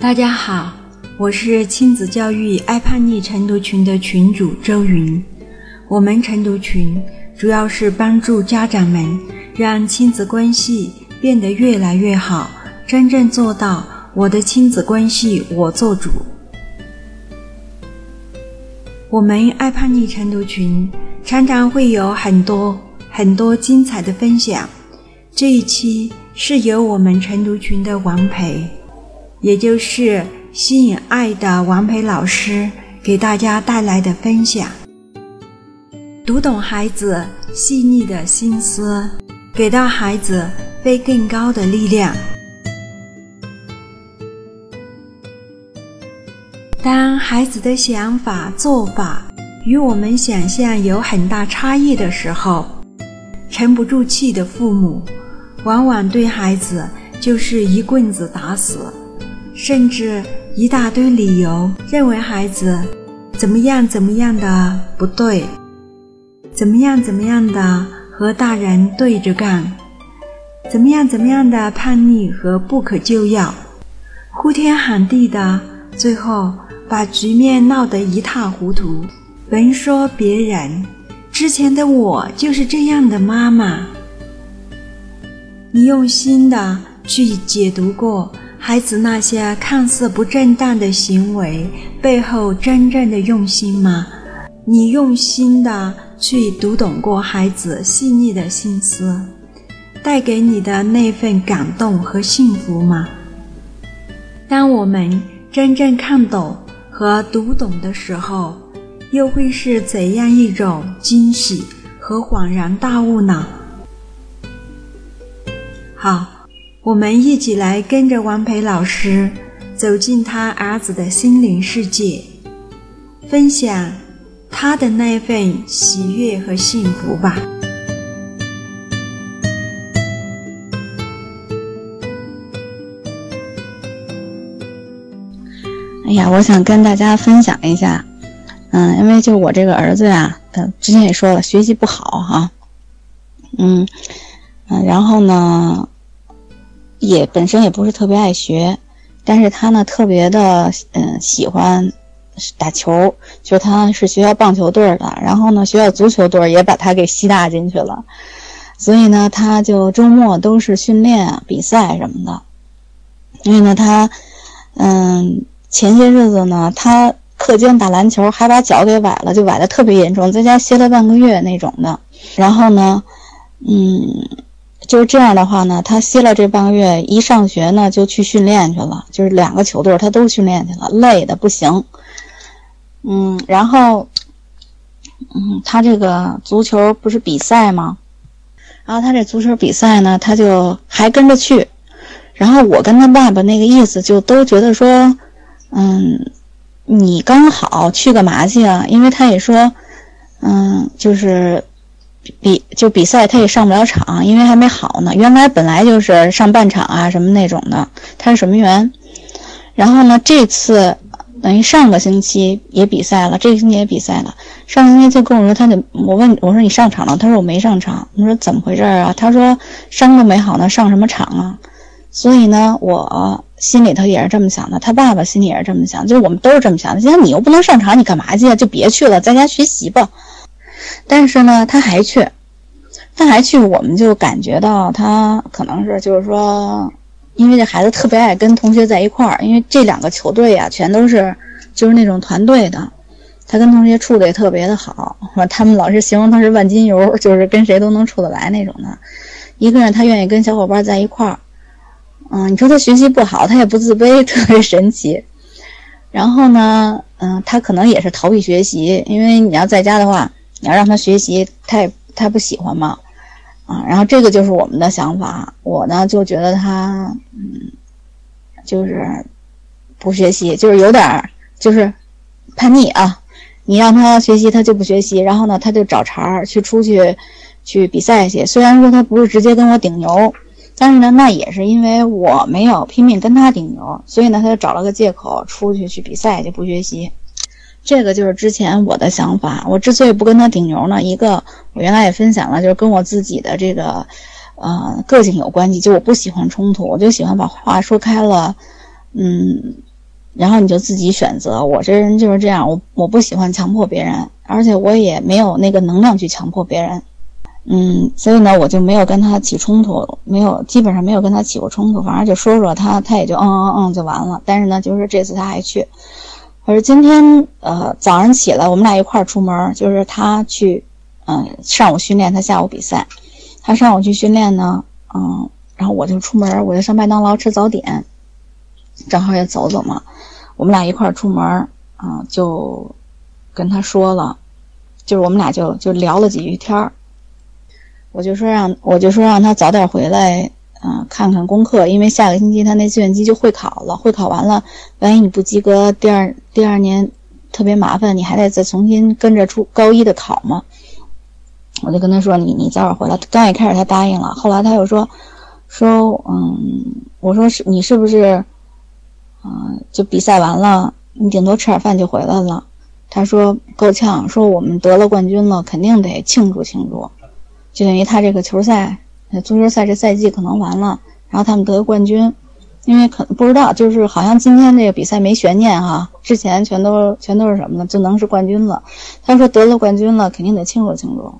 大家好，我是亲子教育爱叛逆晨读群的群主周云。我们晨读群主要是帮助家长们让亲子关系变得越来越好，真正做到我的亲子关系我做主。我们爱叛逆晨读群常常会有很多很多精彩的分享。这一期是由我们晨读群的王培。也就是吸引爱的王培老师给大家带来的分享，读懂孩子细腻的心思，给到孩子飞更高的力量。当孩子的想法、做法与我们想象有很大差异的时候，沉不住气的父母，往往对孩子就是一棍子打死。甚至一大堆理由，认为孩子怎么样怎么样的不对，怎么样怎么样的和大人对着干，怎么样怎么样的叛逆和不可救药，呼天喊地的，最后把局面闹得一塌糊涂。甭说别人，之前的我就是这样的妈妈。你用心的去解读过。孩子那些看似不正当的行为背后真正的用心吗？你用心的去读懂过孩子细腻的心思，带给你的那份感动和幸福吗？当我们真正看懂和读懂的时候，又会是怎样一种惊喜和恍然大悟呢？好。我们一起来跟着王培老师走进他儿子的心灵世界，分享他的那份喜悦和幸福吧。哎呀，我想跟大家分享一下，嗯，因为就我这个儿子呀，嗯，之前也说了，学习不好哈，嗯嗯，然后呢。也本身也不是特别爱学，但是他呢特别的嗯喜欢打球，就是他是学校棒球队的，然后呢学校足球队也把他给吸纳进去了，所以呢他就周末都是训练比赛什么的，因为呢他嗯前些日子呢他课间打篮球还把脚给崴了，就崴的特别严重，在家歇了半个月那种的，然后呢嗯。就是这样的话呢，他歇了这半个月，一上学呢就去训练去了，就是两个球队他都训练去了，累的不行。嗯，然后，嗯，他这个足球不是比赛吗？然后他这足球比赛呢，他就还跟着去。然后我跟他爸爸那个意思就都觉得说，嗯，你刚好去干嘛去啊？因为他也说，嗯，就是。比就比赛他也上不了场，因为还没好呢。原来本来就是上半场啊什么那种的，他是守门员。然后呢，这次等于上个星期也比赛了，这个星期也比赛了。上个星期就跟我说，他就我问我说你上场了？他说我没上场。我说怎么回事啊？他说伤都没好呢，上什么场啊？所以呢，我心里头也是这么想的，他爸爸心里也是这么想，就是我们都是这么想的。现在你又不能上场，你干嘛去？就别去了，在家学习吧。但是呢，他还去，他还去，我们就感觉到他可能是就是说，因为这孩子特别爱跟同学在一块儿，因为这两个球队呀，全都是就是那种团队的，他跟同学处的也特别的好，他们老是形容他是万金油，就是跟谁都能处得来那种的。一个人他愿意跟小伙伴在一块儿，嗯，你说他学习不好，他也不自卑，特别神奇。然后呢，嗯，他可能也是逃避学习，因为你要在家的话。你要让他学习，他也他不喜欢嘛，啊，然后这个就是我们的想法。我呢就觉得他，嗯，就是不学习，就是有点就是叛逆啊。你让他学习，他就不学习，然后呢，他就找茬儿去出去去比赛去。虽然说他不是直接跟我顶牛，但是呢，那也是因为我没有拼命跟他顶牛，所以呢，他就找了个借口出去去比赛就不学习。这个就是之前我的想法。我之所以不跟他顶牛呢，一个我原来也分享了，就是跟我自己的这个，呃，个性有关系。就我不喜欢冲突，我就喜欢把话说开了，嗯，然后你就自己选择。我这人就是这样，我我不喜欢强迫别人，而且我也没有那个能量去强迫别人。嗯，所以呢，我就没有跟他起冲突，没有，基本上没有跟他起过冲突，反正就说说他，他也就嗯嗯嗯就完了。但是呢，就是这次他还去，可是今天呃早上起来，我们俩一块儿出门，就是他去，嗯，上午训练，他下午比赛，他上午去训练呢，嗯，然后我就出门，我就上麦当劳吃早点，正好也走走嘛，我们俩一块儿出门，啊，就跟他说了，就是我们俩就就聊了几句天儿。我就说让我就说让他早点回来，嗯，看看功课，因为下个星期他那计算机就会考了，会考完了，万一你不及格，第二第二年特别麻烦，你还得再重新跟着出高一的考嘛。我就跟他说，你你早点回来。刚一开始他答应了，后来他又说说嗯，我说是你是不是，嗯，就比赛完了，你顶多吃点饭就回来了。他说够呛，说我们得了冠军了，肯定得庆祝庆祝。就等于他这个球赛，足球赛这赛季可能完了，然后他们得冠军，因为可能不知道，就是好像今天这个比赛没悬念哈，之前全都全都是什么呢？就能是冠军了。他说得了冠军了，肯定得庆祝庆祝。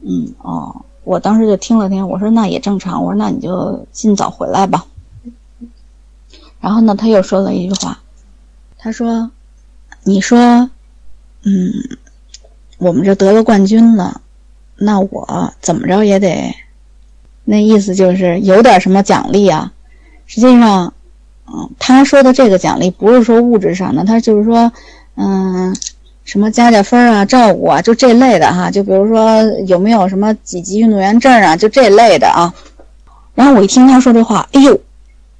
嗯哦，我当时就听了听，我说那也正常，我说那你就尽早回来吧。然后呢，他又说了一句话，他说：“你说，嗯，我们这得了冠军了。”那我怎么着也得，那意思就是有点什么奖励啊。实际上，嗯，他说的这个奖励不是说物质上的，他就是说，嗯，什么加加分啊、照顾啊，就这类的哈。就比如说有没有什么几级运动员证啊，就这类的啊。然后我一听他说这话，哎呦，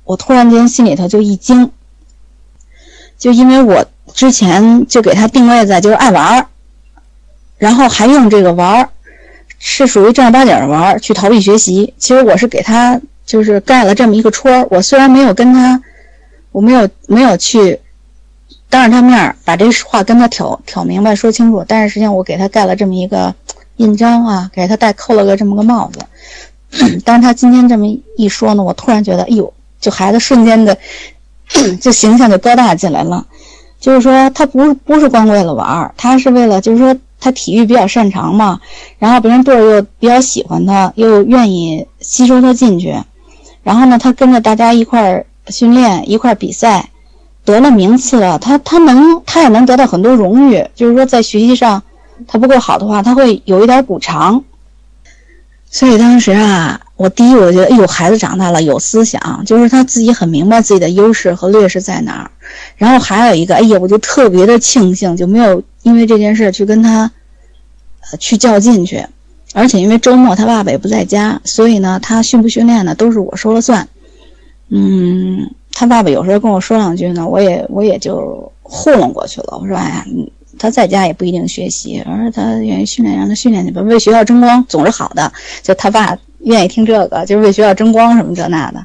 我突然间心里头就一惊，就因为我之前就给他定位在就是爱玩儿，然后还用这个玩儿。是属于正儿八经的玩去逃避学习。其实我是给他就是盖了这么一个戳我虽然没有跟他，我没有没有去当着他面把这话跟他挑挑明白说清楚，但是实际上我给他盖了这么一个印章啊，给他戴扣了个这么个帽子。但是他今天这么一说呢，我突然觉得，哎呦，就孩子瞬间的就形象就高大起来了。就是说他不不是光为了玩他是为了就是说。他体育比较擅长嘛，然后别人队又比较喜欢他，又愿意吸收他进去，然后呢，他跟着大家一块儿训练，一块儿比赛，得了名次了，他他能他也能得到很多荣誉。就是说，在学习上他不够好的话，他会有一点补偿。所以当时啊，我第一我觉得，哎呦，孩子长大了，有思想，就是他自己很明白自己的优势和劣势在哪儿。然后还有一个，哎呀，我就特别的庆幸，就没有因为这件事去跟他，呃，去较劲去。而且因为周末他爸爸也不在家，所以呢，他训不训练呢都是我说了算。嗯，他爸爸有时候跟我说两句呢，我也我也就糊弄过去了。我说，哎呀，他在家也不一定学习，而是他愿意训练，让他训练去吧，为学校争光总是好的。就他爸愿意听这个，就是为学校争光什么这那的。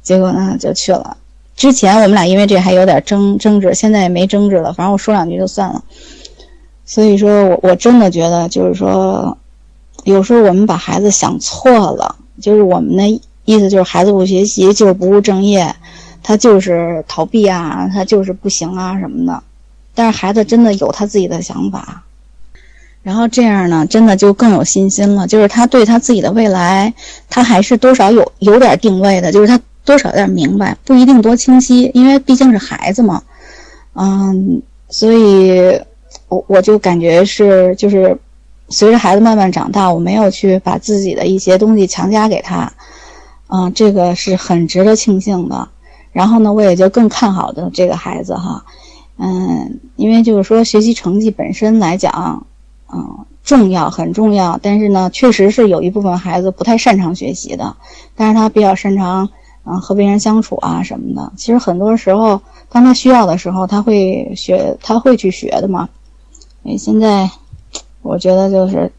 结果呢，就去了。之前我们俩因为这还有点争争执，现在也没争执了。反正我说两句就算了。所以说我我真的觉得，就是说，有时候我们把孩子想错了，就是我们的意思就是孩子不学习就是不务正业，他就是逃避啊，他就是不行啊什么的。但是孩子真的有他自己的想法，然后这样呢，真的就更有信心了。就是他对他自己的未来，他还是多少有有点定位的，就是他。多少有点明白，不一定多清晰，因为毕竟是孩子嘛，嗯，所以，我我就感觉是就是，随着孩子慢慢长大，我没有去把自己的一些东西强加给他，嗯，这个是很值得庆幸的。然后呢，我也就更看好的这个孩子哈，嗯，因为就是说学习成绩本身来讲，嗯，重要很重要，但是呢，确实是有一部分孩子不太擅长学习的，但是他比较擅长。嗯，和别人相处啊什么的，其实很多时候，当他需要的时候，他会学，他会去学的嘛。哎，现在我觉得就是，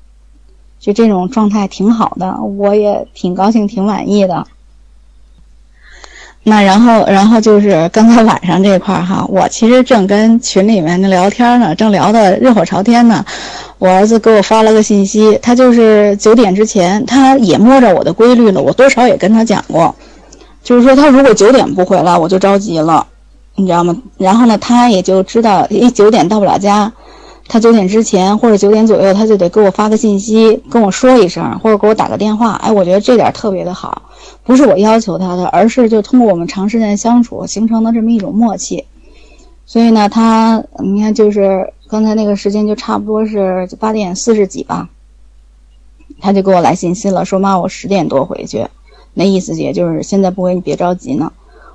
就这种状态挺好的，我也挺高兴，挺满意的。那然后，然后就是刚才晚上这块儿哈，我其实正跟群里面的聊天呢，正聊得热火朝天呢，我儿子给我发了个信息，他就是九点之前，他也摸着我的规律了，我多少也跟他讲过。就是说，他如果九点不回来，我就着急了。你知道吗？然后呢，他也就知道，一九点到不了家，他九点之前或者九点左右，他就得给我发个信息，跟我说一声，或者给我打个电话。哎，我觉得这点特别的好，不是我要求他的，而是就通过我们长时间相处形成的这么一种默契。所以呢，他你看，就是刚才那个时间就差不多是八点四十几吧，他就给我来信息了，说妈，我十点多回去，那意思也就是现在不回你别着急呢。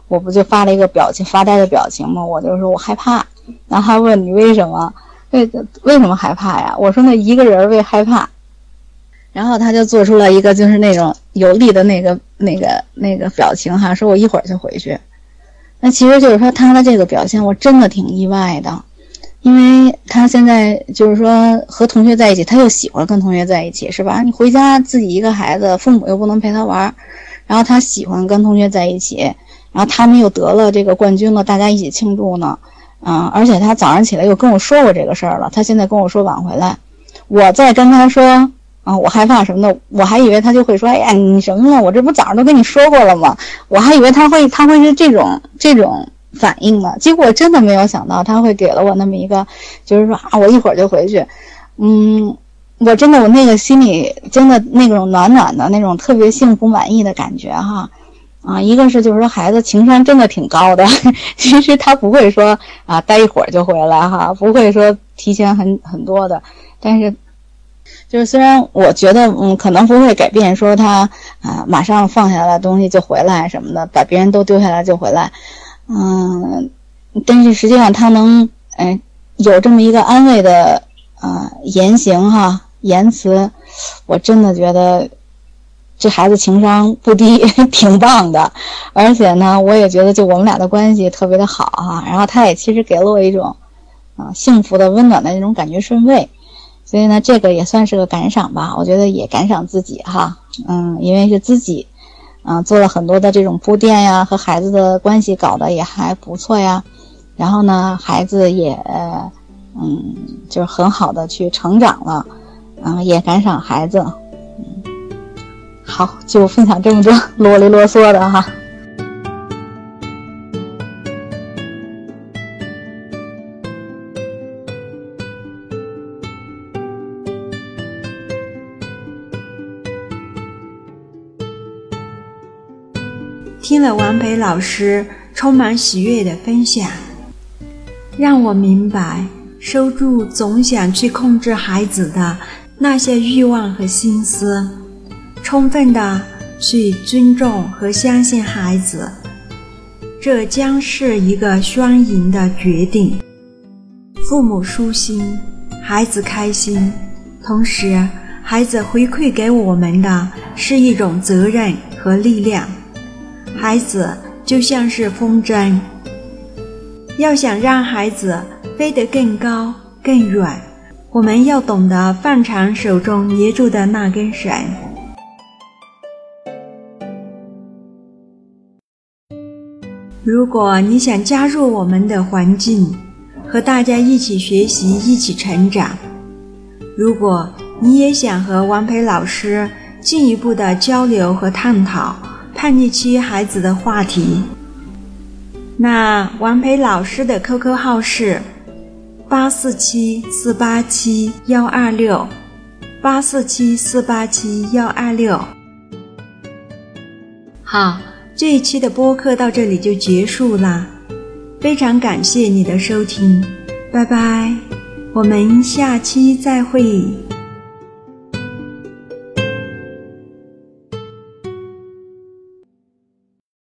我不就发了一个表情发呆的表情吗？我就说我害怕，然后他问你为什么？为为什么害怕呀？我说那一个人为害怕，然后他就做出了一个就是那种有力的那个那个那个表情哈，说我一会儿就回去。那其实就是说他的这个表现，我真的挺意外的，因为他现在就是说和同学在一起，他又喜欢跟同学在一起，是吧？你回家自己一个孩子，父母又不能陪他玩，然后他喜欢跟同学在一起。然后他们又得了这个冠军了，大家一起庆祝呢，嗯，而且他早上起来又跟我说过这个事儿了。他现在跟我说晚回来，我再跟他说，啊，我害怕什么的，我还以为他就会说，哎呀，你什么呢？我这不早上都跟你说过了吗？我还以为他会他会是这种这种反应呢。结果真的没有想到他会给了我那么一个，就是说啊，我一会儿就回去，嗯，我真的我那个心里真的那种暖暖的那种特别幸福满意的感觉哈。啊，一个是就是说孩子情商真的挺高的，其实他不会说啊待一会儿就回来哈，不会说提前很很多的，但是就是虽然我觉得嗯可能不会改变说他啊马上放下来东西就回来什么的，把别人都丢下来就回来，嗯，但是实际上他能嗯有这么一个安慰的啊言行哈言辞，我真的觉得。这孩子情商不低，挺棒的，而且呢，我也觉得就我们俩的关系特别的好哈。然后他也其实给了我一种，啊，幸福的、温暖的那种感觉顺位，所以呢，这个也算是个感赏吧。我觉得也感赏自己哈，嗯，因为是自己，啊，做了很多的这种铺垫呀，和孩子的关系搞得也还不错呀。然后呢，孩子也，嗯，就是很好的去成长了，嗯，也感赏孩子。好，就分享这么多啰里啰嗦的哈。听了王培老师充满喜悦的分享，让我明白收住总想去控制孩子的那些欲望和心思。充分的去尊重和相信孩子，这将是一个双赢的决定。父母舒心，孩子开心，同时孩子回馈给我们的是一种责任和力量。孩子就像是风筝，要想让孩子飞得更高更远，我们要懂得放长手中捏住的那根绳。如果你想加入我们的环境，和大家一起学习、一起成长；如果你也想和王培老师进一步的交流和探讨叛逆期孩子的话题，那王培老师的 QQ 号是八四七四八七幺二六八四七四八七幺二六。好。这一期的播客到这里就结束啦，非常感谢你的收听，拜拜，我们下期再会。